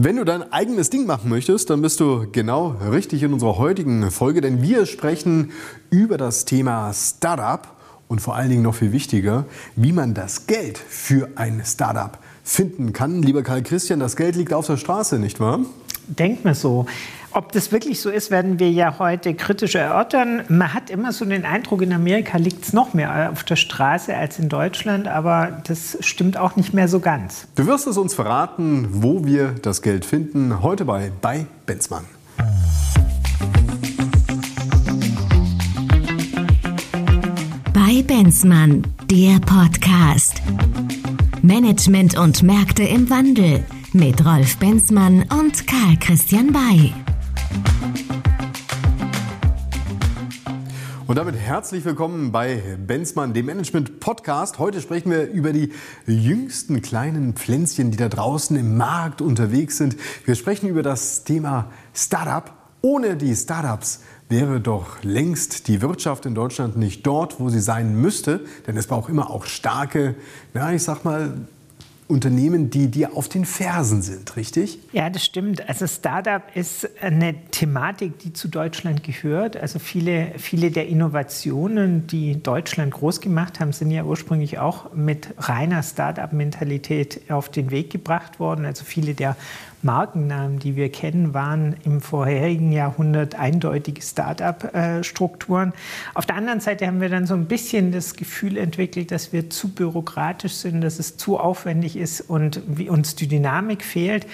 Wenn du dein eigenes Ding machen möchtest, dann bist du genau richtig in unserer heutigen Folge, denn wir sprechen über das Thema Startup und vor allen Dingen noch viel wichtiger, wie man das Geld für ein Startup finden kann. Lieber Karl Christian, das Geld liegt auf der Straße, nicht wahr? Denkt mir so. Ob das wirklich so ist, werden wir ja heute kritisch erörtern. Man hat immer so den Eindruck, in Amerika liegt es noch mehr auf der Straße als in Deutschland, aber das stimmt auch nicht mehr so ganz. Du wirst es uns verraten, wo wir das Geld finden, heute bei, bei Benzmann. Bei Benzmann, der Podcast. Management und Märkte im Wandel mit Rolf Benzmann und Karl Christian Bay. Und damit herzlich willkommen bei Benzmann, dem Management Podcast. Heute sprechen wir über die jüngsten kleinen Pflänzchen, die da draußen im Markt unterwegs sind. Wir sprechen über das Thema Startup. Ohne die Startups wäre doch längst die Wirtschaft in Deutschland nicht dort, wo sie sein müsste. Denn es braucht immer auch starke, ja, ich sag mal, Unternehmen, die dir auf den Fersen sind, richtig? Ja, das stimmt. Also Startup ist eine Thematik, die zu Deutschland gehört. Also viele, viele der Innovationen, die Deutschland groß gemacht haben, sind ja ursprünglich auch mit reiner Startup-Mentalität auf den Weg gebracht worden. Also viele der Markennamen, die wir kennen, waren im vorherigen Jahrhundert eindeutige Start-up-Strukturen. Auf der anderen Seite haben wir dann so ein bisschen das Gefühl entwickelt, dass wir zu bürokratisch sind, dass es zu aufwendig ist und wie uns die Dynamik fehlt.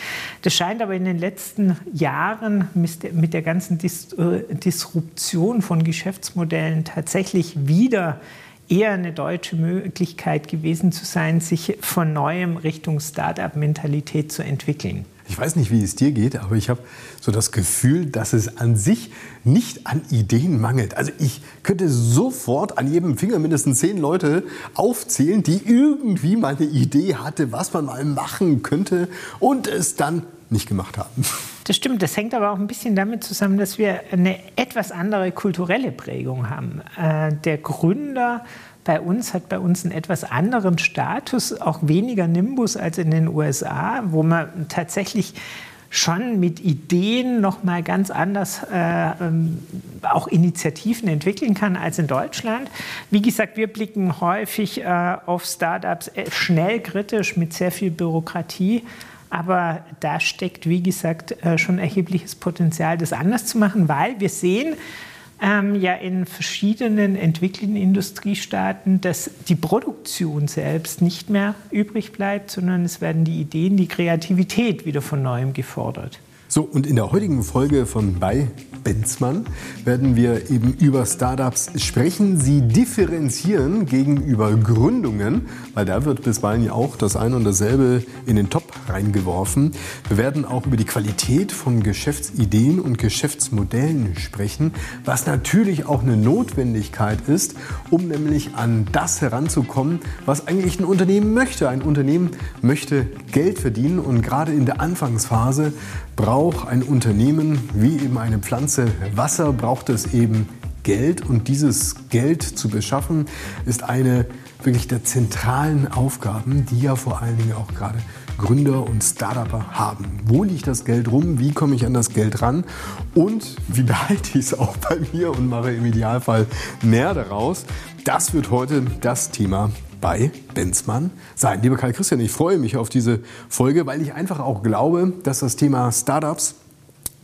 Das scheint aber in den letzten Jahren mit der ganzen äh, Disruption von Geschäftsmodellen tatsächlich wieder eher eine deutsche Möglichkeit gewesen zu sein, sich von neuem Richtung Start-up-Mentalität zu entwickeln. Ich weiß nicht, wie es dir geht, aber ich habe so das Gefühl, dass es an sich nicht an Ideen mangelt. Also ich könnte sofort an jedem Finger mindestens zehn Leute aufzählen, die irgendwie mal eine Idee hatte, was man mal machen könnte und es dann nicht gemacht haben. Das stimmt, das hängt aber auch ein bisschen damit zusammen, dass wir eine etwas andere kulturelle Prägung haben. Äh, der Gründer bei uns hat bei uns einen etwas anderen Status, auch weniger Nimbus als in den USA, wo man tatsächlich schon mit Ideen noch mal ganz anders äh, ähm, auch Initiativen entwickeln kann als in Deutschland. Wie gesagt, wir blicken häufig äh, auf Startups äh, schnell kritisch mit sehr viel Bürokratie. Aber da steckt, wie gesagt, äh, schon erhebliches Potenzial, das anders zu machen, weil wir sehen, ähm, ja in verschiedenen entwickelten Industriestaaten, dass die Produktion selbst nicht mehr übrig bleibt, sondern es werden die Ideen, die Kreativität wieder von neuem gefordert. So, und in der heutigen Folge von Bei Benzmann werden wir eben über Startups sprechen, sie differenzieren gegenüber Gründungen, weil da wird bisweilen ja auch das eine und dasselbe in den Top reingeworfen. Wir werden auch über die Qualität von Geschäftsideen und Geschäftsmodellen sprechen, was natürlich auch eine Notwendigkeit ist, um nämlich an das heranzukommen, was eigentlich ein Unternehmen möchte. Ein Unternehmen möchte Geld verdienen und gerade in der Anfangsphase braucht ein Unternehmen wie eben eine Pflanze Wasser, braucht es eben Geld und dieses Geld zu beschaffen ist eine wirklich der zentralen Aufgaben, die ja vor allen Dingen auch gerade Gründer und Startupper haben. Wo liegt das Geld rum? Wie komme ich an das Geld ran? Und wie behalte ich es auch bei mir und mache im Idealfall mehr daraus? Das wird heute das Thema bei Benzmann sein. Lieber Karl Christian, ich freue mich auf diese Folge, weil ich einfach auch glaube, dass das Thema Startups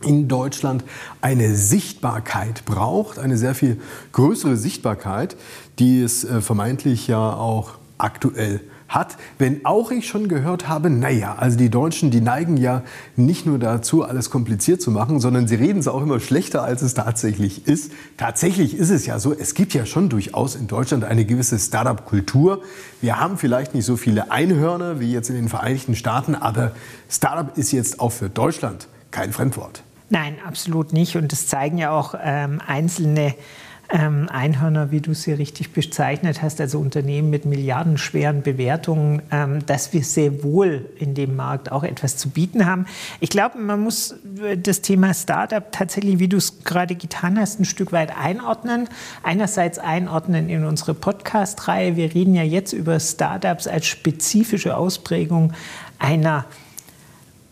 in Deutschland eine Sichtbarkeit braucht, eine sehr viel größere Sichtbarkeit, die es äh, vermeintlich ja auch aktuell hat, wenn auch ich schon gehört habe, naja, also die Deutschen, die neigen ja nicht nur dazu, alles kompliziert zu machen, sondern sie reden es auch immer schlechter, als es tatsächlich ist. Tatsächlich ist es ja so, es gibt ja schon durchaus in Deutschland eine gewisse Startup-Kultur. Wir haben vielleicht nicht so viele Einhörner wie jetzt in den Vereinigten Staaten, aber Startup ist jetzt auch für Deutschland kein Fremdwort. Nein, absolut nicht. Und das zeigen ja auch ähm, einzelne ähm, Einhörner, wie du sie richtig bezeichnet hast, also Unternehmen mit milliardenschweren Bewertungen, ähm, dass wir sehr wohl in dem Markt auch etwas zu bieten haben. Ich glaube, man muss das Thema Startup tatsächlich, wie du es gerade getan hast, ein Stück weit einordnen. Einerseits einordnen in unsere Podcast-Reihe. Wir reden ja jetzt über Startups als spezifische Ausprägung einer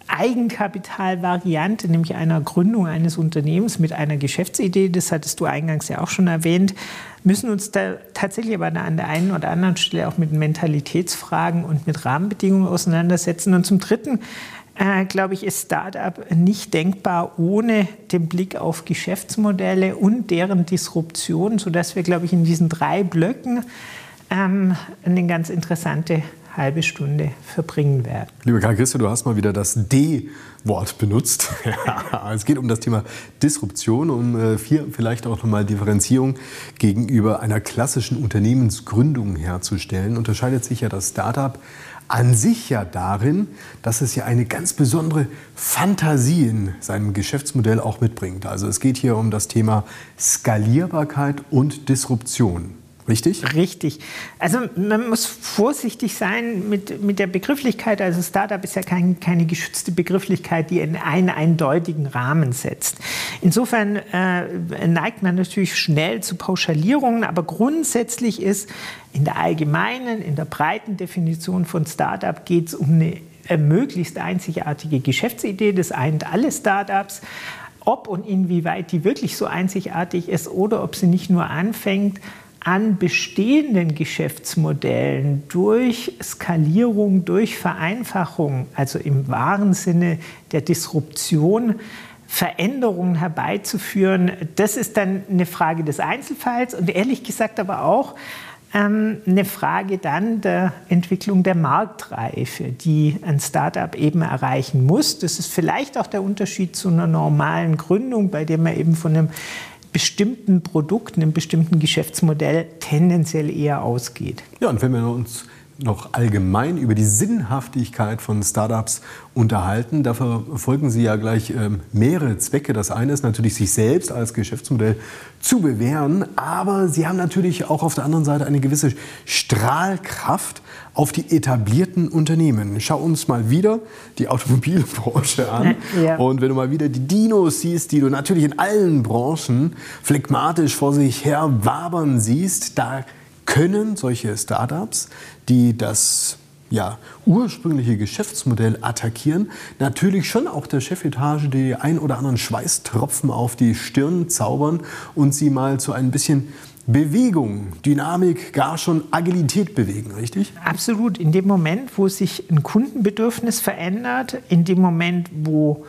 Eigenkapitalvariante, nämlich einer Gründung eines Unternehmens mit einer Geschäftsidee, das hattest du eingangs ja auch schon erwähnt, müssen uns da tatsächlich aber an der einen oder anderen Stelle auch mit Mentalitätsfragen und mit Rahmenbedingungen auseinandersetzen. Und zum Dritten äh, glaube ich, ist Startup nicht denkbar ohne den Blick auf Geschäftsmodelle und deren Disruption, sodass wir, glaube ich, in diesen drei Blöcken ähm, eine ganz interessante halbe Stunde verbringen werden. Lieber Karl Christe, du hast mal wieder das D-Wort benutzt. es geht um das Thema Disruption, um äh, hier vielleicht auch nochmal Differenzierung gegenüber einer klassischen Unternehmensgründung herzustellen. Unterscheidet sich ja das Startup an sich ja darin, dass es ja eine ganz besondere Fantasie in seinem Geschäftsmodell auch mitbringt. Also es geht hier um das Thema Skalierbarkeit und Disruption. Richtig? Richtig. Also man muss vorsichtig sein mit, mit der Begrifflichkeit. Also Startup ist ja kein, keine geschützte Begrifflichkeit, die in einen eindeutigen Rahmen setzt. Insofern äh, neigt man natürlich schnell zu Pauschalierungen, aber grundsätzlich ist in der allgemeinen, in der breiten Definition von Startup geht es um eine äh, möglichst einzigartige Geschäftsidee. Das eint alle Startups ob und inwieweit die wirklich so einzigartig ist oder ob sie nicht nur anfängt, an bestehenden Geschäftsmodellen durch Skalierung, durch Vereinfachung, also im wahren Sinne der Disruption, Veränderungen herbeizuführen, das ist dann eine Frage des Einzelfalls und ehrlich gesagt aber auch ähm, eine Frage dann der Entwicklung der Marktreife, die ein Startup eben erreichen muss. Das ist vielleicht auch der Unterschied zu einer normalen Gründung, bei der man eben von einem bestimmten Produkten, einem bestimmten Geschäftsmodell tendenziell eher ausgeht. Ja, und wenn wir uns noch allgemein über die Sinnhaftigkeit von Startups unterhalten. Da verfolgen Sie ja gleich ähm, mehrere Zwecke. Das eine ist natürlich, sich selbst als Geschäftsmodell zu bewähren, aber Sie haben natürlich auch auf der anderen Seite eine gewisse Strahlkraft auf die etablierten Unternehmen. Schau uns mal wieder die Automobilbranche an. Ja. Und wenn du mal wieder die Dinos siehst, die du natürlich in allen Branchen phlegmatisch vor sich her wabern siehst, da können solche Startups, die das ja, ursprüngliche Geschäftsmodell attackieren, natürlich schon auch der Chefetage die ein oder anderen Schweißtropfen auf die Stirn zaubern und sie mal zu ein bisschen Bewegung, Dynamik, gar schon Agilität bewegen, richtig? Absolut. In dem Moment, wo sich ein Kundenbedürfnis verändert, in dem Moment, wo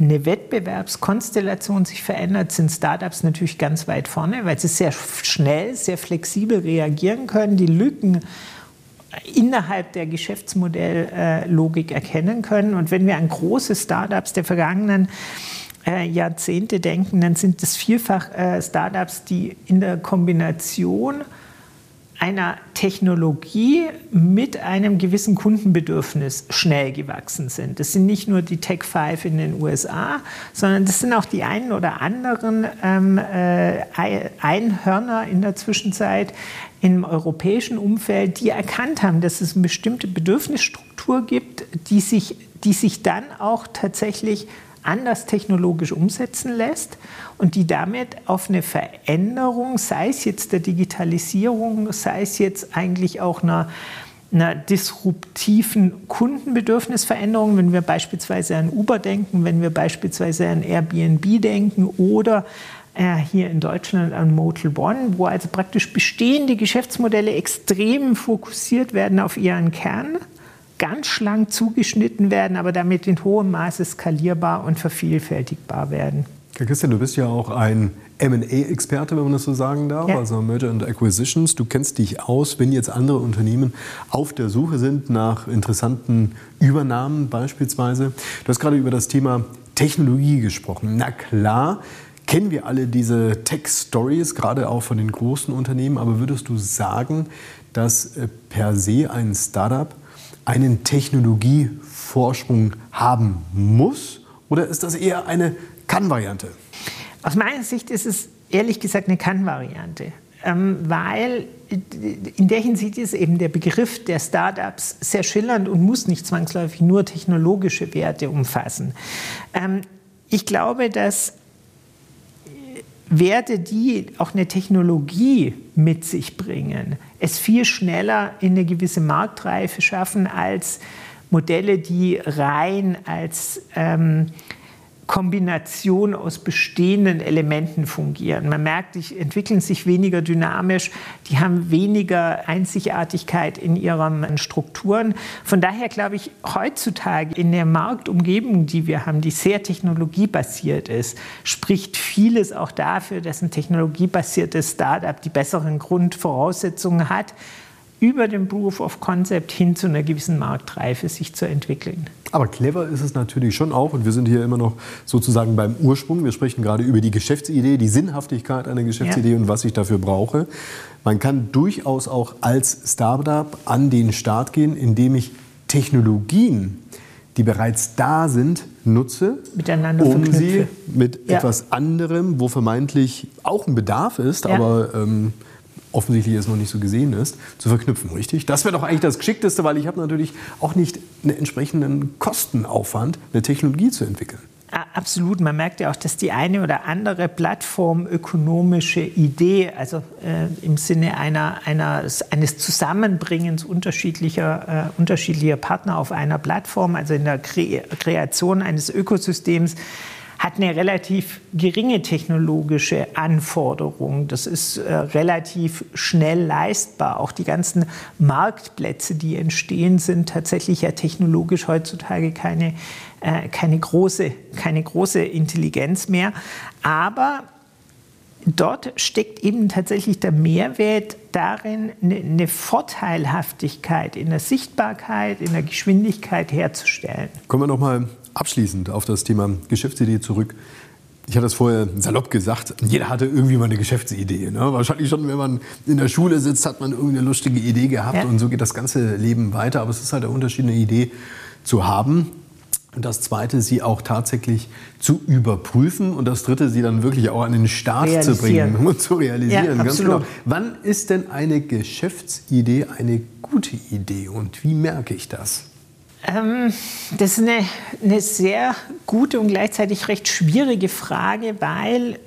eine Wettbewerbskonstellation sich verändert, sind Startups natürlich ganz weit vorne, weil sie sehr schnell, sehr flexibel reagieren können, die Lücken innerhalb der Geschäftsmodelllogik erkennen können. Und wenn wir an große Startups der vergangenen äh, Jahrzehnte denken, dann sind es vielfach äh, Startups, die in der Kombination einer Technologie mit einem gewissen Kundenbedürfnis schnell gewachsen sind. Das sind nicht nur die Tech Five in den USA, sondern das sind auch die einen oder anderen ähm, äh, Einhörner in der Zwischenzeit im europäischen Umfeld, die erkannt haben, dass es eine bestimmte Bedürfnisstruktur gibt, die sich, die sich dann auch tatsächlich anders technologisch umsetzen lässt und die damit auf eine Veränderung, sei es jetzt der Digitalisierung, sei es jetzt eigentlich auch einer, einer disruptiven Kundenbedürfnisveränderung, wenn wir beispielsweise an Uber denken, wenn wir beispielsweise an Airbnb denken oder äh, hier in Deutschland an Motel One, wo also praktisch bestehende Geschäftsmodelle extrem fokussiert werden auf ihren Kern ganz schlank zugeschnitten werden, aber damit in hohem Maße skalierbar und vervielfältigbar werden. Herr Christian, du bist ja auch ein M&A-Experte, wenn man das so sagen darf, ja. also Merger and Acquisitions. Du kennst dich aus, wenn jetzt andere Unternehmen auf der Suche sind nach interessanten Übernahmen beispielsweise. Du hast gerade über das Thema Technologie gesprochen. Na klar, kennen wir alle diese Tech-Stories, gerade auch von den großen Unternehmen, aber würdest du sagen, dass äh, per se ein Startup einen Technologievorsprung haben muss? Oder ist das eher eine Kann-Variante? Aus meiner Sicht ist es ehrlich gesagt eine Kann-Variante. Ähm, weil in der Hinsicht ist eben der Begriff der Startups sehr schillernd und muss nicht zwangsläufig nur technologische Werte umfassen. Ähm, ich glaube, dass Werte, die auch eine Technologie mit sich bringen, es viel schneller in eine gewisse Marktreife schaffen als Modelle, die rein als ähm, Kombination aus bestehenden Elementen fungieren. Man merkt, die entwickeln sich weniger dynamisch, die haben weniger Einzigartigkeit in ihren Strukturen. Von daher glaube ich, heutzutage in der Marktumgebung, die wir haben, die sehr technologiebasiert ist, spricht vieles auch dafür, dass ein technologiebasiertes Startup die besseren Grundvoraussetzungen hat, über den Proof of Concept hin zu einer gewissen Marktreife sich zu entwickeln. Aber clever ist es natürlich schon auch, und wir sind hier immer noch sozusagen beim Ursprung. Wir sprechen gerade über die Geschäftsidee, die Sinnhaftigkeit einer Geschäftsidee ja. und was ich dafür brauche. Man kann durchaus auch als Startup an den Start gehen, indem ich Technologien, die bereits da sind, nutze, Miteinander um verknüpfe. sie mit ja. etwas anderem, wo vermeintlich auch ein Bedarf ist, ja. aber ähm, offensichtlich es noch nicht so gesehen ist, zu verknüpfen, richtig? Das wäre doch eigentlich das Geschickteste, weil ich habe natürlich auch nicht einen entsprechenden Kostenaufwand, eine Technologie zu entwickeln. Absolut. Man merkt ja auch, dass die eine oder andere plattformökonomische Idee, also äh, im Sinne einer, einer, eines Zusammenbringens unterschiedlicher, äh, unterschiedlicher Partner auf einer Plattform, also in der Kre Kreation eines Ökosystems, hat eine relativ geringe technologische Anforderung. Das ist äh, relativ schnell leistbar. Auch die ganzen Marktplätze, die entstehen, sind tatsächlich ja technologisch heutzutage keine, äh, keine, große, keine große Intelligenz mehr. Aber dort steckt eben tatsächlich der Mehrwert darin, eine Vorteilhaftigkeit in der Sichtbarkeit, in der Geschwindigkeit herzustellen. Kommen wir noch mal abschließend auf das Thema Geschäftsidee zurück. Ich hatte es vorher salopp gesagt, jeder hatte irgendwie mal eine Geschäftsidee. Ne? Wahrscheinlich schon, wenn man in der Schule sitzt, hat man irgendeine lustige Idee gehabt ja. und so geht das ganze Leben weiter. Aber es ist halt der Unterschied, eine Idee zu haben und das Zweite, sie auch tatsächlich zu überprüfen. Und das Dritte, sie dann wirklich auch an den Start zu bringen und zu realisieren. Ja, Ganz genau. Wann ist denn eine Geschäftsidee eine gute Idee und wie merke ich das? Ähm, das ist eine, eine sehr gute und gleichzeitig recht schwierige Frage, weil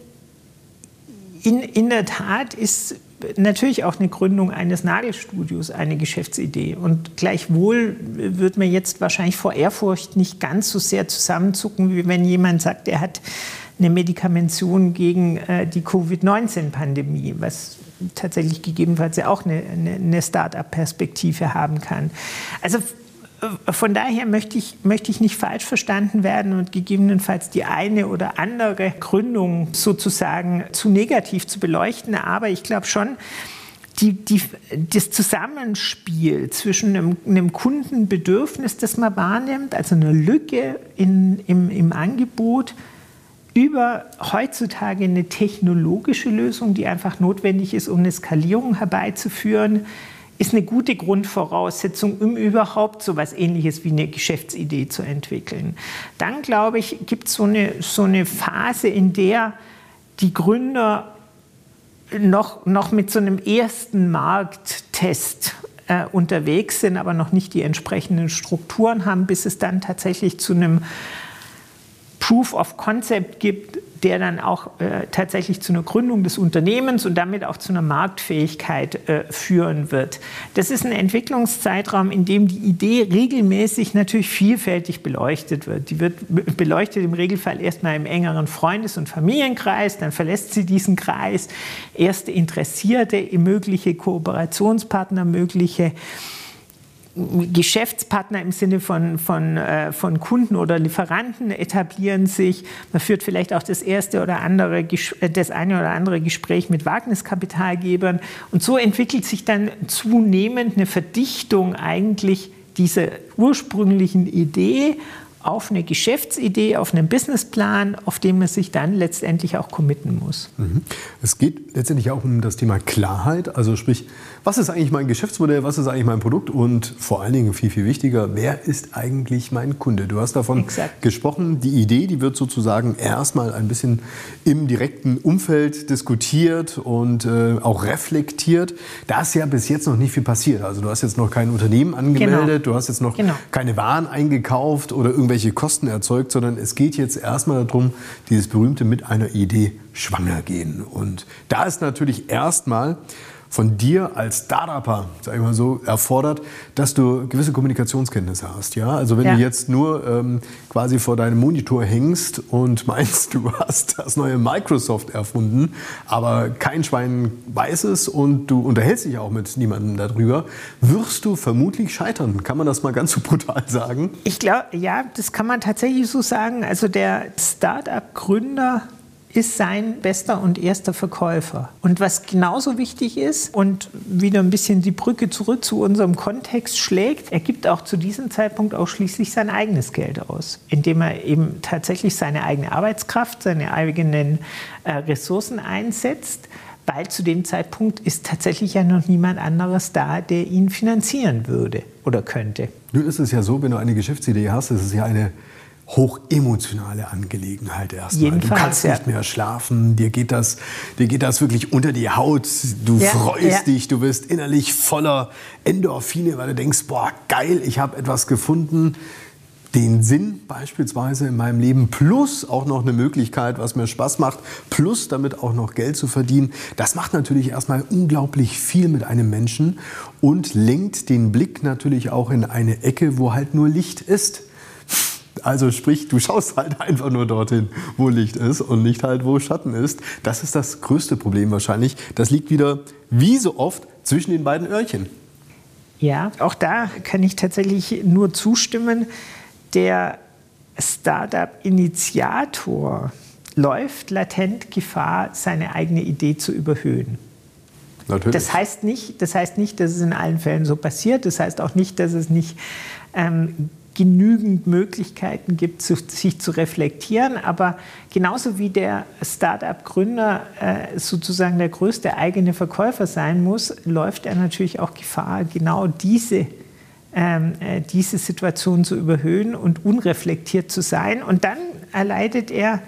in, in der Tat ist natürlich auch eine Gründung eines Nagelstudios eine Geschäftsidee. Und gleichwohl wird man jetzt wahrscheinlich vor Ehrfurcht nicht ganz so sehr zusammenzucken, wie wenn jemand sagt, er hat eine Medikamention gegen äh, die Covid-19-Pandemie, was tatsächlich gegebenenfalls ja auch eine, eine, eine Start-up-Perspektive haben kann. Also von daher möchte ich, möchte ich nicht falsch verstanden werden und gegebenenfalls die eine oder andere Gründung sozusagen zu negativ zu beleuchten. Aber ich glaube schon, die, die, das Zusammenspiel zwischen einem, einem, Kundenbedürfnis, das man wahrnimmt, also eine Lücke in, im, im Angebot, über heutzutage eine technologische Lösung, die einfach notwendig ist, um eine Skalierung herbeizuführen, ist eine gute Grundvoraussetzung, um überhaupt so etwas Ähnliches wie eine Geschäftsidee zu entwickeln. Dann, glaube ich, gibt es so eine, so eine Phase, in der die Gründer noch, noch mit so einem ersten Markttest äh, unterwegs sind, aber noch nicht die entsprechenden Strukturen haben, bis es dann tatsächlich zu einem Proof of Concept gibt, der dann auch äh, tatsächlich zu einer Gründung des Unternehmens und damit auch zu einer Marktfähigkeit äh, führen wird. Das ist ein Entwicklungszeitraum, in dem die Idee regelmäßig natürlich vielfältig beleuchtet wird. Die wird beleuchtet im Regelfall erstmal im engeren Freundes- und Familienkreis, dann verlässt sie diesen Kreis, erste Interessierte, mögliche Kooperationspartner, mögliche Geschäftspartner im Sinne von, von, äh, von Kunden oder Lieferanten etablieren sich. Man führt vielleicht auch das erste oder andere, äh, das eine oder andere Gespräch mit Wagniskapitalgebern. Und so entwickelt sich dann zunehmend eine Verdichtung eigentlich dieser ursprünglichen Idee auf eine Geschäftsidee, auf einen Businessplan, auf den man sich dann letztendlich auch committen muss. Mhm. Es geht letztendlich auch um das Thema Klarheit, also sprich, was ist eigentlich mein Geschäftsmodell, was ist eigentlich mein Produkt und vor allen Dingen viel, viel wichtiger, wer ist eigentlich mein Kunde? Du hast davon Exakt. gesprochen, die Idee, die wird sozusagen erstmal ein bisschen im direkten Umfeld diskutiert und äh, auch reflektiert. Da ist ja bis jetzt noch nicht viel passiert. Also du hast jetzt noch kein Unternehmen angemeldet, genau. du hast jetzt noch genau. keine Waren eingekauft oder irgendwelche Kosten erzeugt, sondern es geht jetzt erstmal darum, dieses berühmte mit einer Idee schwanger gehen. Und da ist natürlich erstmal von dir als Startupper, sag ich mal so, erfordert, dass du gewisse Kommunikationskenntnisse hast. Ja? Also wenn ja. du jetzt nur ähm, quasi vor deinem Monitor hängst und meinst, du hast das neue Microsoft erfunden, aber kein Schwein weiß es und du unterhältst dich auch mit niemandem darüber, wirst du vermutlich scheitern. Kann man das mal ganz so brutal sagen? Ich glaube, ja, das kann man tatsächlich so sagen. Also der Startup-Gründer ist sein bester und erster Verkäufer. Und was genauso wichtig ist und wieder ein bisschen die Brücke zurück zu unserem Kontext schlägt, er gibt auch zu diesem Zeitpunkt auch schließlich sein eigenes Geld aus, indem er eben tatsächlich seine eigene Arbeitskraft, seine eigenen äh, Ressourcen einsetzt weil zu dem Zeitpunkt ist tatsächlich ja noch niemand anderes da, der ihn finanzieren würde oder könnte. Nun ist es ja so, wenn du eine Geschäftsidee hast, ist es ja eine hochemotionale Angelegenheit erstmal. Du kannst nicht mehr schlafen, dir geht, das, dir geht das wirklich unter die Haut, du ja, freust ja. dich, du bist innerlich voller Endorphine, weil du denkst, boah, geil, ich habe etwas gefunden, den Sinn beispielsweise in meinem Leben, plus auch noch eine Möglichkeit, was mir Spaß macht, plus damit auch noch Geld zu verdienen. Das macht natürlich erstmal unglaublich viel mit einem Menschen und lenkt den Blick natürlich auch in eine Ecke, wo halt nur Licht ist. Also sprich, du schaust halt einfach nur dorthin, wo Licht ist und nicht halt, wo Schatten ist. Das ist das größte Problem wahrscheinlich. Das liegt wieder, wie so oft, zwischen den beiden Öhrchen. Ja, auch da kann ich tatsächlich nur zustimmen. Der Startup-Initiator läuft latent Gefahr, seine eigene Idee zu überhöhen. Natürlich. Das heißt, nicht, das heißt nicht, dass es in allen Fällen so passiert. Das heißt auch nicht, dass es nicht ähm, genügend Möglichkeiten gibt, sich zu reflektieren. Aber genauso wie der Start-up-Gründer äh, sozusagen der größte eigene Verkäufer sein muss, läuft er natürlich auch Gefahr, genau diese, ähm, äh, diese Situation zu überhöhen und unreflektiert zu sein. Und dann erleidet er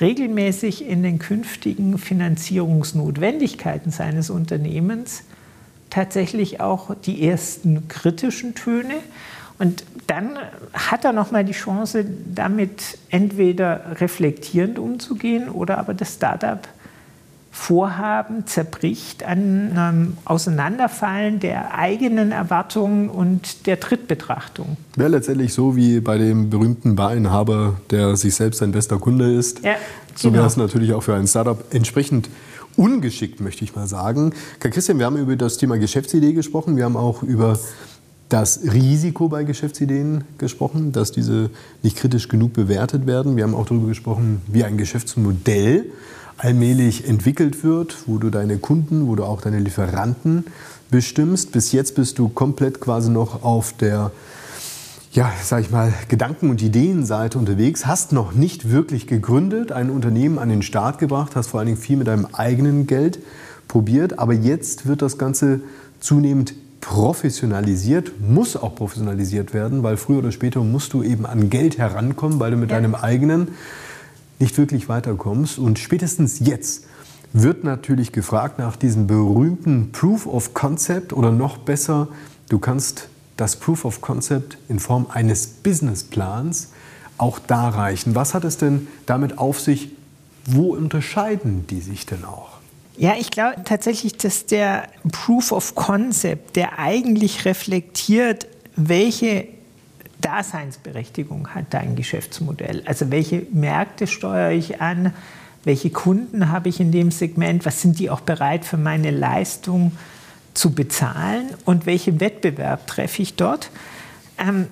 regelmäßig in den künftigen Finanzierungsnotwendigkeiten seines Unternehmens tatsächlich auch die ersten kritischen Töne. Und dann hat er nochmal die Chance, damit entweder reflektierend umzugehen oder aber das Startup Vorhaben zerbricht an einem Auseinanderfallen der eigenen Erwartungen und der Trittbetrachtung. Wäre letztendlich so wie bei dem berühmten Barinhaber, der sich selbst sein bester Kunde ist. Ja, so genau. wäre es natürlich auch für ein Startup entsprechend ungeschickt, möchte ich mal sagen. Herr Christian, wir haben über das Thema Geschäftsidee gesprochen. Wir haben auch über das Risiko bei Geschäftsideen gesprochen, dass diese nicht kritisch genug bewertet werden. Wir haben auch darüber gesprochen, wie ein Geschäftsmodell allmählich entwickelt wird, wo du deine Kunden, wo du auch deine Lieferanten bestimmst. Bis jetzt bist du komplett quasi noch auf der ja, sag ich mal, Gedanken- und Ideenseite unterwegs, hast noch nicht wirklich gegründet, ein Unternehmen an den Start gebracht, hast vor allen Dingen viel mit deinem eigenen Geld probiert, aber jetzt wird das Ganze zunehmend professionalisiert, muss auch professionalisiert werden, weil früher oder später musst du eben an Geld herankommen, weil du mit ja. deinem eigenen nicht wirklich weiterkommst. Und spätestens jetzt wird natürlich gefragt nach diesem berühmten Proof of Concept oder noch besser, du kannst das Proof of Concept in Form eines Businessplans auch darreichen. Was hat es denn damit auf sich? Wo unterscheiden die sich denn auch? Ja, ich glaube tatsächlich, dass der Proof of Concept, der eigentlich reflektiert, welche Daseinsberechtigung hat dein Geschäftsmodell. Also welche Märkte steuere ich an, welche Kunden habe ich in dem Segment, was sind die auch bereit für meine Leistung zu bezahlen und welchen Wettbewerb treffe ich dort. Ähm,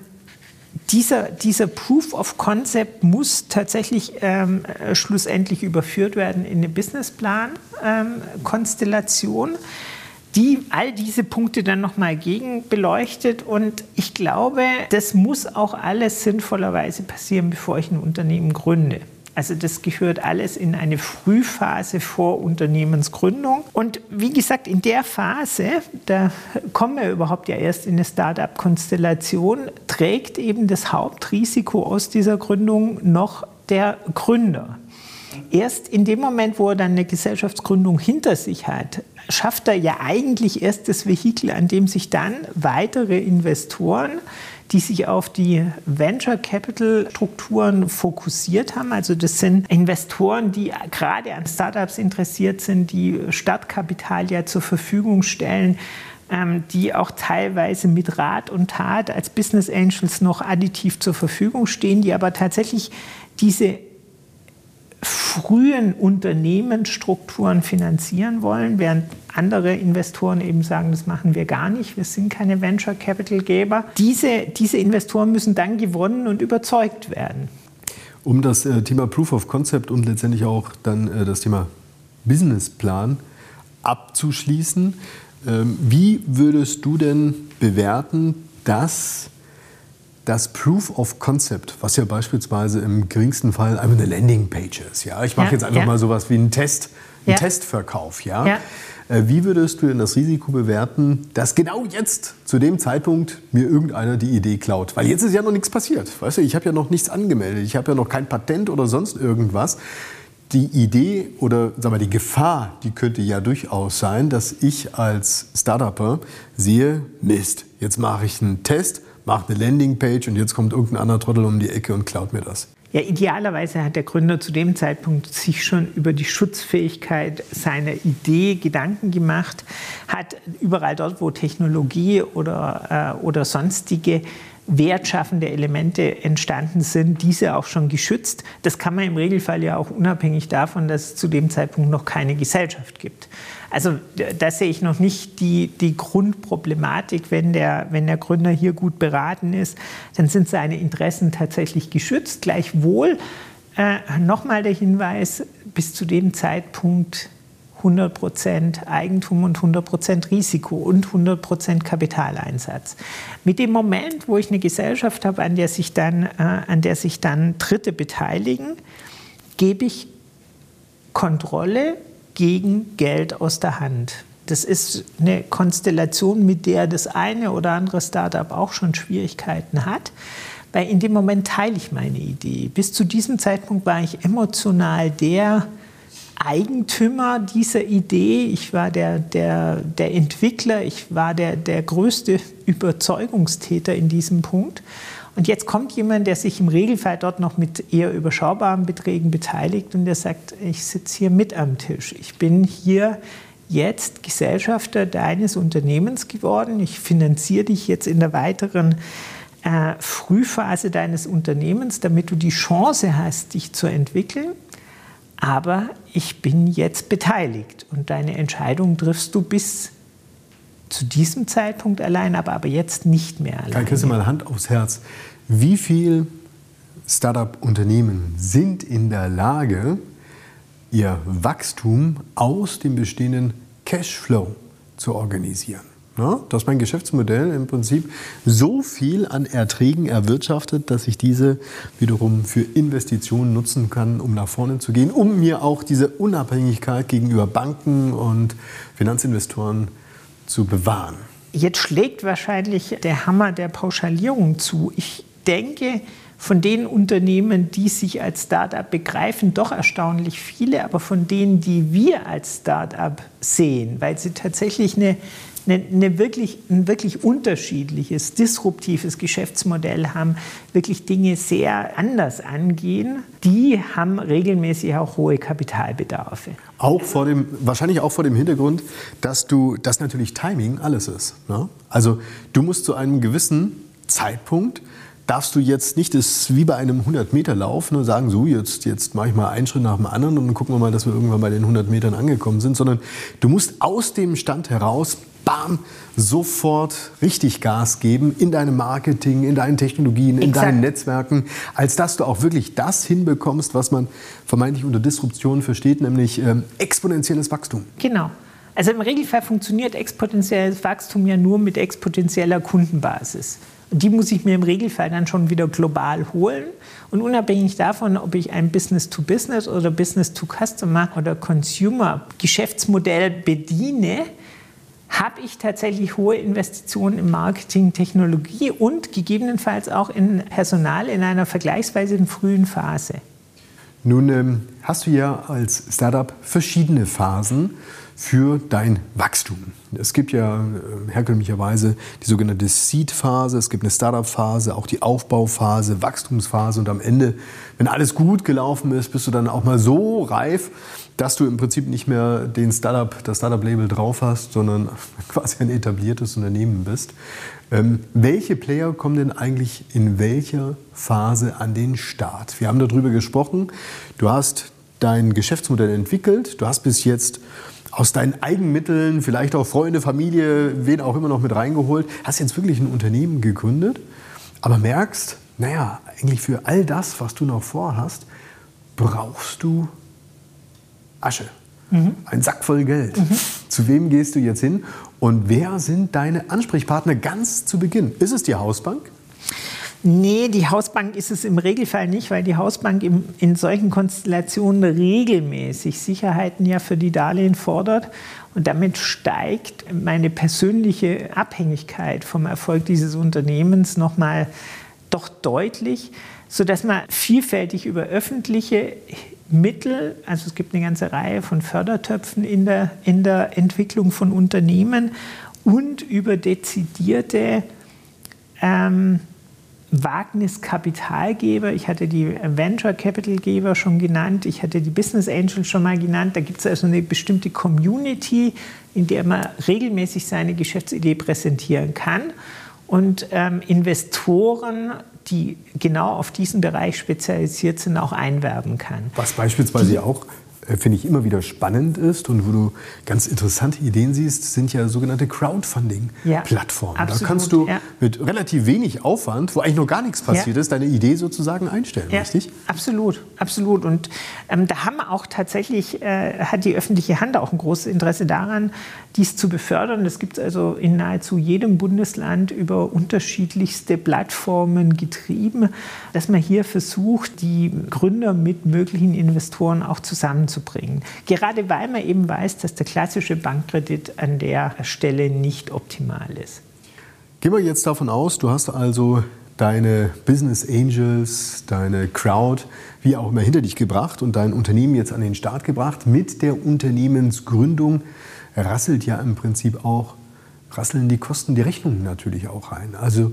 dieser, dieser Proof of Concept muss tatsächlich ähm, schlussendlich überführt werden in eine Businessplan-Konstellation, ähm, die all diese Punkte dann nochmal gegen beleuchtet. Und ich glaube, das muss auch alles sinnvollerweise passieren, bevor ich ein Unternehmen gründe. Also das gehört alles in eine Frühphase vor Unternehmensgründung. Und wie gesagt, in der Phase, da kommen wir überhaupt ja erst in eine Start-up-Konstellation, trägt eben das Hauptrisiko aus dieser Gründung noch der Gründer. Erst in dem Moment, wo er dann eine Gesellschaftsgründung hinter sich hat, schafft er ja eigentlich erst das Vehikel, an dem sich dann weitere Investoren die sich auf die Venture Capital Strukturen fokussiert haben. Also das sind Investoren, die gerade an Startups interessiert sind, die Startkapital ja zur Verfügung stellen ähm, die auch teilweise mit Rat und Tat als Business Angels noch additiv zur Verfügung stehen, die aber tatsächlich diese frühen Unternehmensstrukturen finanzieren wollen, während andere Investoren eben sagen, das machen wir gar nicht, wir sind keine Venture Capital Geber. Diese, diese Investoren müssen dann gewonnen und überzeugt werden. Um das äh, Thema Proof of Concept und letztendlich auch dann äh, das Thema Businessplan abzuschließen, ähm, wie würdest du denn bewerten, dass das Proof of Concept, was ja beispielsweise im geringsten Fall einfach eine Landingpage ist, ja, ich mache ja, jetzt einfach ja. mal sowas wie einen Test, einen ja. Testverkauf, ja? Äh, wie würdest du denn das Risiko bewerten, dass genau jetzt zu dem Zeitpunkt mir irgendeiner die Idee klaut? Weil jetzt ist ja noch nichts passiert. Weißt du, ich habe ja noch nichts angemeldet, ich habe ja noch kein Patent oder sonst irgendwas die Idee oder sag mal, die Gefahr, die könnte ja durchaus sein, dass ich als Startupper sehe, Mist, jetzt mache ich einen Test, mache eine Landingpage und jetzt kommt irgendein anderer Trottel um die Ecke und klaut mir das. Ja, idealerweise hat der Gründer zu dem Zeitpunkt sich schon über die Schutzfähigkeit seiner Idee Gedanken gemacht, hat überall dort, wo Technologie oder, äh, oder sonstige wertschaffende Elemente entstanden sind, diese auch schon geschützt. Das kann man im Regelfall ja auch unabhängig davon, dass es zu dem Zeitpunkt noch keine Gesellschaft gibt. Also da sehe ich noch nicht die, die Grundproblematik. Wenn der, wenn der Gründer hier gut beraten ist, dann sind seine Interessen tatsächlich geschützt. Gleichwohl äh, nochmal der Hinweis, bis zu dem Zeitpunkt 100% Eigentum und 100% Risiko und 100% Kapitaleinsatz. Mit dem Moment, wo ich eine Gesellschaft habe, an der sich dann, äh, an der sich dann Dritte beteiligen, gebe ich Kontrolle gegen Geld aus der Hand. Das ist eine Konstellation, mit der das eine oder andere Startup auch schon Schwierigkeiten hat weil in dem Moment teile ich meine Idee. Bis zu diesem Zeitpunkt war ich emotional der, Eigentümer dieser Idee, ich war der, der, der Entwickler, ich war der, der größte Überzeugungstäter in diesem Punkt. Und jetzt kommt jemand, der sich im Regelfall dort noch mit eher überschaubaren Beträgen beteiligt und der sagt, ich sitze hier mit am Tisch. Ich bin hier jetzt Gesellschafter deines Unternehmens geworden. Ich finanziere dich jetzt in der weiteren äh, Frühphase deines Unternehmens, damit du die Chance hast, dich zu entwickeln aber ich bin jetzt beteiligt und deine Entscheidung triffst du bis zu diesem Zeitpunkt allein, aber, aber jetzt nicht mehr allein. Kann Christian mal Hand aufs Herz. Wie viele Startup-Unternehmen sind in der Lage, ihr Wachstum aus dem bestehenden Cashflow zu organisieren? Ja, dass mein Geschäftsmodell im Prinzip so viel an Erträgen erwirtschaftet, dass ich diese wiederum für Investitionen nutzen kann, um nach vorne zu gehen, um mir auch diese Unabhängigkeit gegenüber Banken und Finanzinvestoren zu bewahren. Jetzt schlägt wahrscheinlich der Hammer der Pauschalierung zu. Ich denke, von den Unternehmen, die sich als Start-up begreifen, doch erstaunlich viele, aber von denen, die wir als Start-up sehen, weil sie tatsächlich eine eine, wirklich, ein wirklich unterschiedliches, disruptives Geschäftsmodell haben, wirklich Dinge sehr anders angehen, die haben regelmäßig auch hohe Kapitalbedarfe. Auch vor dem, wahrscheinlich auch vor dem Hintergrund, dass du, dass natürlich Timing alles ist. Ne? Also du musst zu einem gewissen Zeitpunkt darfst du jetzt nicht, das wie bei einem 100-Meter-Lauf, nur sagen, so, jetzt, jetzt mache ich mal einen Schritt nach dem anderen und dann gucken wir mal, dass wir irgendwann bei den 100 Metern angekommen sind, sondern du musst aus dem Stand heraus bam, sofort richtig Gas geben in deinem Marketing, in deinen Technologien, in Exakt. deinen Netzwerken, als dass du auch wirklich das hinbekommst, was man vermeintlich unter Disruption versteht, nämlich ähm, exponentielles Wachstum. Genau. Also im Regelfall funktioniert exponentielles Wachstum ja nur mit exponentieller Kundenbasis. Und die muss ich mir im Regelfall dann schon wieder global holen. Und unabhängig davon, ob ich ein Business-to-Business -Business oder Business-to-Customer oder Consumer-Geschäftsmodell bediene, habe ich tatsächlich hohe Investitionen in Marketing, Technologie und gegebenenfalls auch in Personal in einer vergleichsweise frühen Phase. Nun ähm, hast du ja als Startup verschiedene Phasen für dein Wachstum. Es gibt ja äh, herkömmlicherweise die sogenannte Seed-Phase, es gibt eine Startup-Phase, auch die Aufbauphase, Wachstumsphase und am Ende, wenn alles gut gelaufen ist, bist du dann auch mal so reif, dass du im Prinzip nicht mehr den Startup, das Startup-Label drauf hast, sondern quasi ein etabliertes Unternehmen bist. Ähm, welche Player kommen denn eigentlich in welcher Phase an den Start? Wir haben darüber gesprochen. Du hast dein Geschäftsmodell entwickelt. Du hast bis jetzt aus deinen Eigenmitteln, vielleicht auch Freunde, Familie, wen auch immer noch mit reingeholt, hast jetzt wirklich ein Unternehmen gegründet, aber merkst, naja, eigentlich für all das, was du noch vorhast, brauchst du Asche. Mhm. Ein Sack voll Geld. Mhm. Zu wem gehst du jetzt hin? Und wer sind deine Ansprechpartner ganz zu Beginn? Ist es die Hausbank? Nee, die Hausbank ist es im Regelfall nicht, weil die Hausbank im, in solchen Konstellationen regelmäßig Sicherheiten ja für die Darlehen fordert. Und damit steigt meine persönliche Abhängigkeit vom Erfolg dieses Unternehmens nochmal doch deutlich, sodass man vielfältig über öffentliche Mittel, also es gibt eine ganze Reihe von Fördertöpfen in der, in der Entwicklung von Unternehmen und über dezidierte ähm, Wagniskapitalgeber. Ich hatte die Venture Capital Geber schon genannt, ich hatte die Business Angels schon mal genannt. Da gibt es also eine bestimmte Community, in der man regelmäßig seine Geschäftsidee präsentieren kann. Und ähm, Investoren die genau auf diesen Bereich spezialisiert sind, auch einwerben kann. Was beispielsweise die, auch finde ich immer wieder spannend ist und wo du ganz interessante Ideen siehst, sind ja sogenannte Crowdfunding-Plattformen. Ja, da kannst du ja. mit relativ wenig Aufwand, wo eigentlich noch gar nichts passiert ja. ist, deine Idee sozusagen einstellen, richtig? Absolut, absolut. Und ähm, da haben auch tatsächlich, äh, hat die öffentliche Hand auch ein großes Interesse daran, dies zu befördern. Das gibt es also in nahezu jedem Bundesland über unterschiedlichste Plattformen getrieben, dass man hier versucht, die Gründer mit möglichen Investoren auch zusammenzubringen voranzubringen. Gerade weil man eben weiß, dass der klassische Bankkredit an der Stelle nicht optimal ist. Gehen wir jetzt davon aus, du hast also deine Business Angels, deine Crowd, wie auch immer, hinter dich gebracht und dein Unternehmen jetzt an den Start gebracht. Mit der Unternehmensgründung rasselt ja im Prinzip auch, rasseln die Kosten, die Rechnungen natürlich auch rein. Also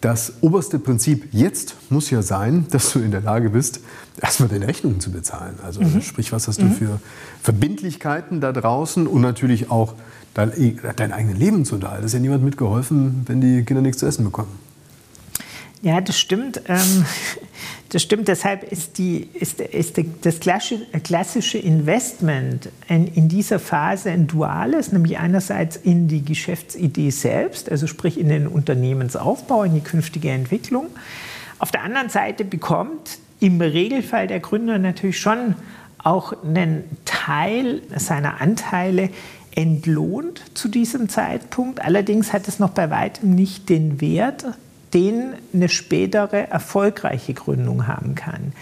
das oberste Prinzip jetzt muss ja sein, dass du in der Lage bist, erstmal deine Rechnungen zu bezahlen. Also mhm. sprich, was hast du mhm. für Verbindlichkeiten da draußen und natürlich auch dein, deinen eigenen Lebensunterhalt. Da ist ja niemand mitgeholfen, wenn die Kinder nichts zu essen bekommen. Ja, das stimmt. Ähm, das stimmt. Deshalb ist, die, ist, ist das klassische Investment in, in, dieser Phase ein duales, nämlich einerseits in die Geschäftsidee selbst, also sprich in den Unternehmensaufbau, in die künftige Entwicklung. Auf der anderen Seite bekommt im Regelfall der Gründer natürlich schon auch einen Teil seiner Anteile entlohnt zu diesem Zeitpunkt. Allerdings hat es noch bei weitem nicht den Wert den eine spätere erfolgreiche Gründung haben kann.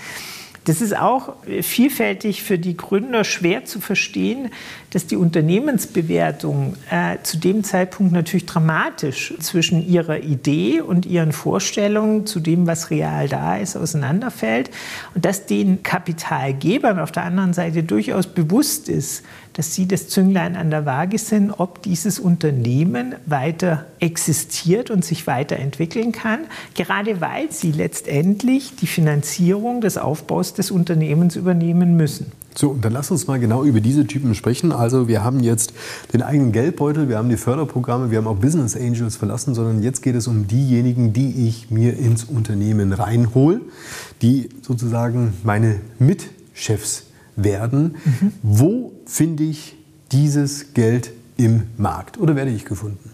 Das ist auch vielfältig für die Gründer schwer zu verstehen, dass die Unternehmensbewertung äh, zu dem Zeitpunkt natürlich dramatisch zwischen ihrer Idee und ihren Vorstellungen zu dem, was real da ist, auseinanderfällt. Und dass den Kapitalgebern auf der anderen Seite durchaus bewusst ist, dass sie das Zünglein an der Waage sind, ob dieses Unternehmen weiter existiert und sich weiterentwickeln kann, gerade weil sie letztendlich die Finanzierung des Aufbaus des Unternehmens übernehmen müssen. So, und dann lass uns mal genau über diese Typen sprechen. Also wir haben jetzt den eigenen Geldbeutel, wir haben die Förderprogramme, wir haben auch Business Angels verlassen, sondern jetzt geht es um diejenigen, die ich mir ins Unternehmen reinhole, die sozusagen meine Mitchefs werden. Mhm. Wo finde ich dieses Geld im Markt oder werde ich gefunden?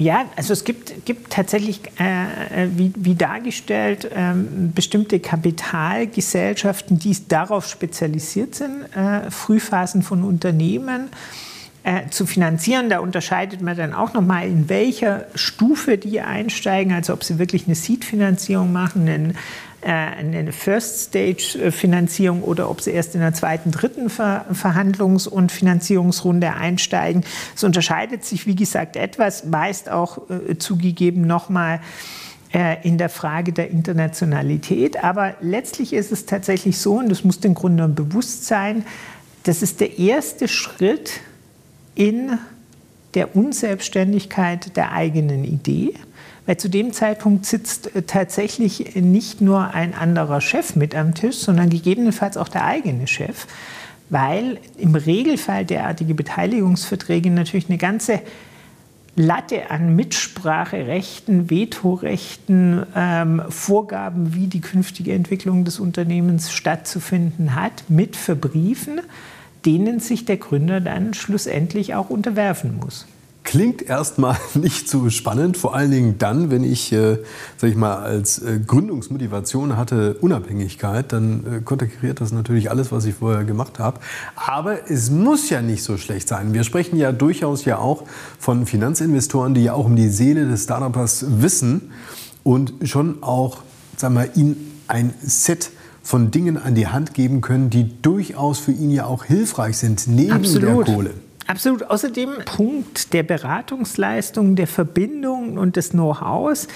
Ja, also es gibt, gibt tatsächlich, äh, wie, wie, dargestellt, äh, bestimmte Kapitalgesellschaften, die darauf spezialisiert sind, äh, Frühphasen von Unternehmen äh, zu finanzieren. Da unterscheidet man dann auch nochmal, in welcher Stufe die einsteigen, also ob sie wirklich eine Seed-Finanzierung machen, einen äh, eine First-Stage-Finanzierung oder ob sie erst in der zweiten, dritten Verhandlungs- und Finanzierungsrunde einsteigen. Es unterscheidet sich, wie gesagt, etwas, meist auch äh, zugegeben nochmal äh, in der Frage der Internationalität. Aber letztlich ist es tatsächlich so, und das muss den Gründern bewusst sein, das ist der erste Schritt in der Unselbstständigkeit der eigenen Idee. Weil zu dem Zeitpunkt sitzt äh, tatsächlich nicht nur ein anderer Chef mit am Tisch, sondern gegebenenfalls auch der eigene Chef, weil im Regelfall derartige Beteiligungsverträge natürlich eine ganze Latte an Mitspracherechten, Vetorechten, ähm, Vorgaben, wie die künftige Entwicklung des Unternehmens stattzufinden hat, mit verbriefen, denen sich der Gründer dann schlussendlich auch unterwerfen muss. Klingt erstmal nicht so spannend, vor allen Dingen dann, wenn ich, äh, sag ich mal, als äh, Gründungsmotivation hatte Unabhängigkeit, dann äh, konterkariert das natürlich alles, was ich vorher gemacht habe. Aber es muss ja nicht so schlecht sein. Wir sprechen ja durchaus ja auch von Finanzinvestoren, die ja auch um die Seele des Startups wissen und schon auch, sag mal, ihnen ein Set von Dingen an die Hand geben können, die durchaus für ihn ja auch hilfreich sind, neben Absolut. der Kohle. Absolut. Außerdem Punkt der Beratungsleistung, der Verbindung und des Know-hows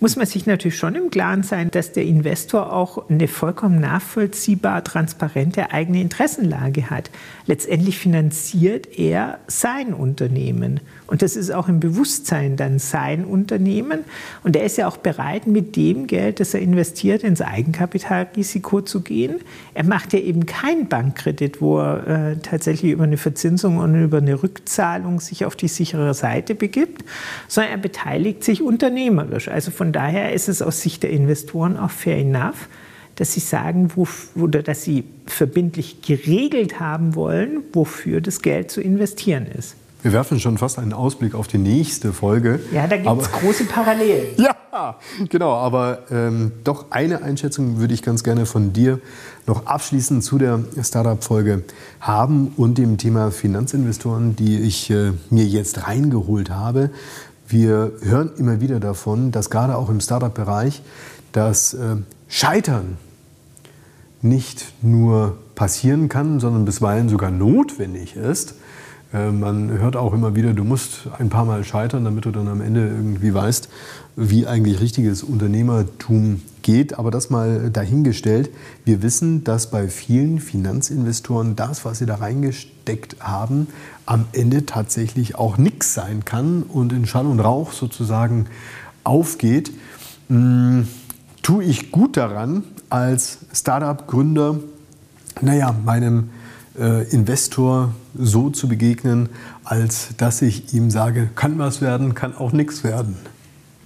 muss man sich natürlich schon im Klaren sein, dass der Investor auch eine vollkommen nachvollziehbar transparente eigene Interessenlage hat. Letztendlich finanziert er sein Unternehmen. Und das ist auch im Bewusstsein dann sein Unternehmen. Und er ist ja auch bereit, mit dem Geld, das er investiert, ins Eigenkapitalrisiko zu gehen. Er macht ja eben keinen Bankkredit, wo er äh, tatsächlich über eine Verzinsung und über eine Rückzahlung sich auf die sichere Seite begibt, sondern er beteiligt sich unternehmerisch. Also von daher ist es aus Sicht der Investoren auch fair enough, dass sie sagen, wo, oder dass sie verbindlich geregelt haben wollen, wofür das Geld zu investieren ist. Wir werfen schon fast einen Ausblick auf die nächste Folge. Ja, da gibt es große Parallelen. Ja, genau. Aber ähm, doch eine Einschätzung würde ich ganz gerne von dir noch abschließend zu der Startup-Folge haben und dem Thema Finanzinvestoren, die ich äh, mir jetzt reingeholt habe. Wir hören immer wieder davon, dass gerade auch im Startup-Bereich das äh, Scheitern nicht nur passieren kann, sondern bisweilen sogar notwendig ist. Äh, man hört auch immer wieder, du musst ein paar Mal scheitern, damit du dann am Ende irgendwie weißt, wie eigentlich richtiges Unternehmertum geht. Aber das mal dahingestellt. Wir wissen, dass bei vielen Finanzinvestoren das, was sie da reingesteckt haben, am Ende tatsächlich auch nichts sein kann und in Schall und Rauch sozusagen aufgeht. Hm, tue ich gut daran, als Startup-Gründer, naja, meinem äh, Investor so zu begegnen, als dass ich ihm sage, kann was werden, kann auch nichts werden.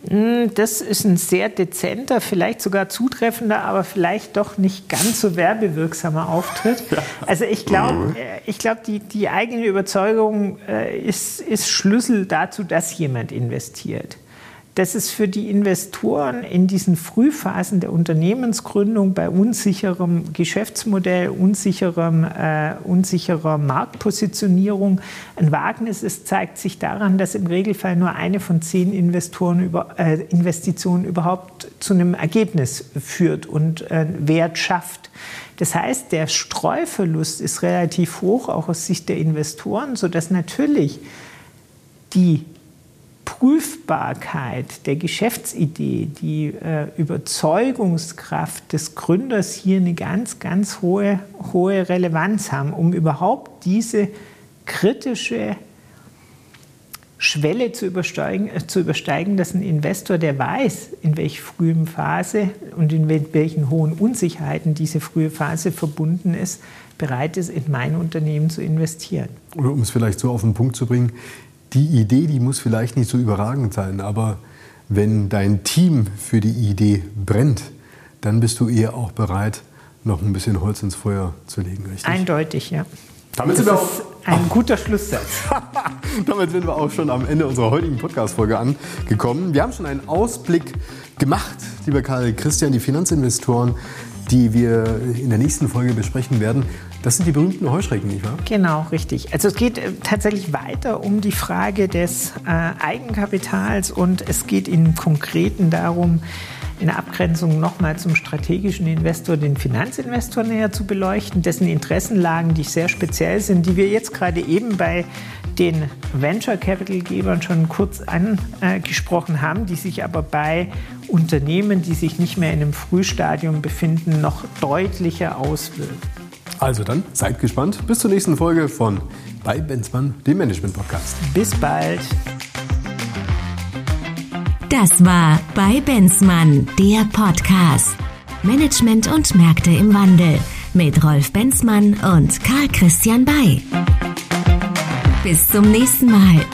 Hm, das ist ein sehr dezenter, vielleicht sogar zutreffender, aber vielleicht doch nicht ganz so werbewirksamer Auftritt. Also ich glaube, äh, ich glaub, die, die eigene Überzeugung äh, ist, ist Schlüssel dazu, dass jemand investiert dass es für die Investoren in diesen Frühphasen der Unternehmensgründung bei unsicherem Geschäftsmodell, unsicherem, äh, unsicherer Marktpositionierung ein Wagnis ist, zeigt sich daran, dass im Regelfall nur eine von zehn Investoren über, äh, Investitionen überhaupt zu einem Ergebnis führt und äh, Wert schafft. Das heißt, der Streuverlust ist relativ hoch, auch aus Sicht der Investoren, sodass natürlich die Prüfbarkeit der Geschäftsidee, die äh, Überzeugungskraft des Gründers hier eine ganz, ganz hohe, hohe Relevanz haben, um überhaupt diese kritische Schwelle zu übersteigen, äh, zu übersteigen, dass ein Investor, der weiß, in welcher frühen Phase und in welchen hohen Unsicherheiten diese frühe Phase verbunden ist, bereit ist, in mein Unternehmen zu investieren. Oder um es vielleicht so auf den Punkt zu bringen, die Idee, die muss vielleicht nicht so überragend sein, aber wenn dein Team für die Idee brennt, dann bist du eher auch bereit, noch ein bisschen Holz ins Feuer zu legen, richtig? Eindeutig, ja. Damit das sind wir auch, ein guter Schlusssatz. Damit sind wir auch schon am Ende unserer heutigen Podcast-Folge angekommen. Wir haben schon einen Ausblick gemacht, lieber Karl Christian, die Finanzinvestoren, die wir in der nächsten Folge besprechen werden. Das sind die berühmten Heuschrecken, nicht wahr? Genau, richtig. Also es geht äh, tatsächlich weiter um die Frage des äh, Eigenkapitals und es geht im Konkreten darum, in der Abgrenzung nochmal zum strategischen Investor den Finanzinvestor näher zu beleuchten, dessen Interessenlagen, die sehr speziell sind, die wir jetzt gerade eben bei den Venture Capital Gebern schon kurz angesprochen haben, die sich aber bei Unternehmen, die sich nicht mehr in einem Frühstadium befinden, noch deutlicher auswirken. Also dann seid gespannt. Bis zur nächsten Folge von bei Benzmann, dem Management Podcast. Bis bald. Das war bei Benzmann, der Podcast. Management und Märkte im Wandel mit Rolf Benzmann und Karl Christian Bay. Bis zum nächsten Mal.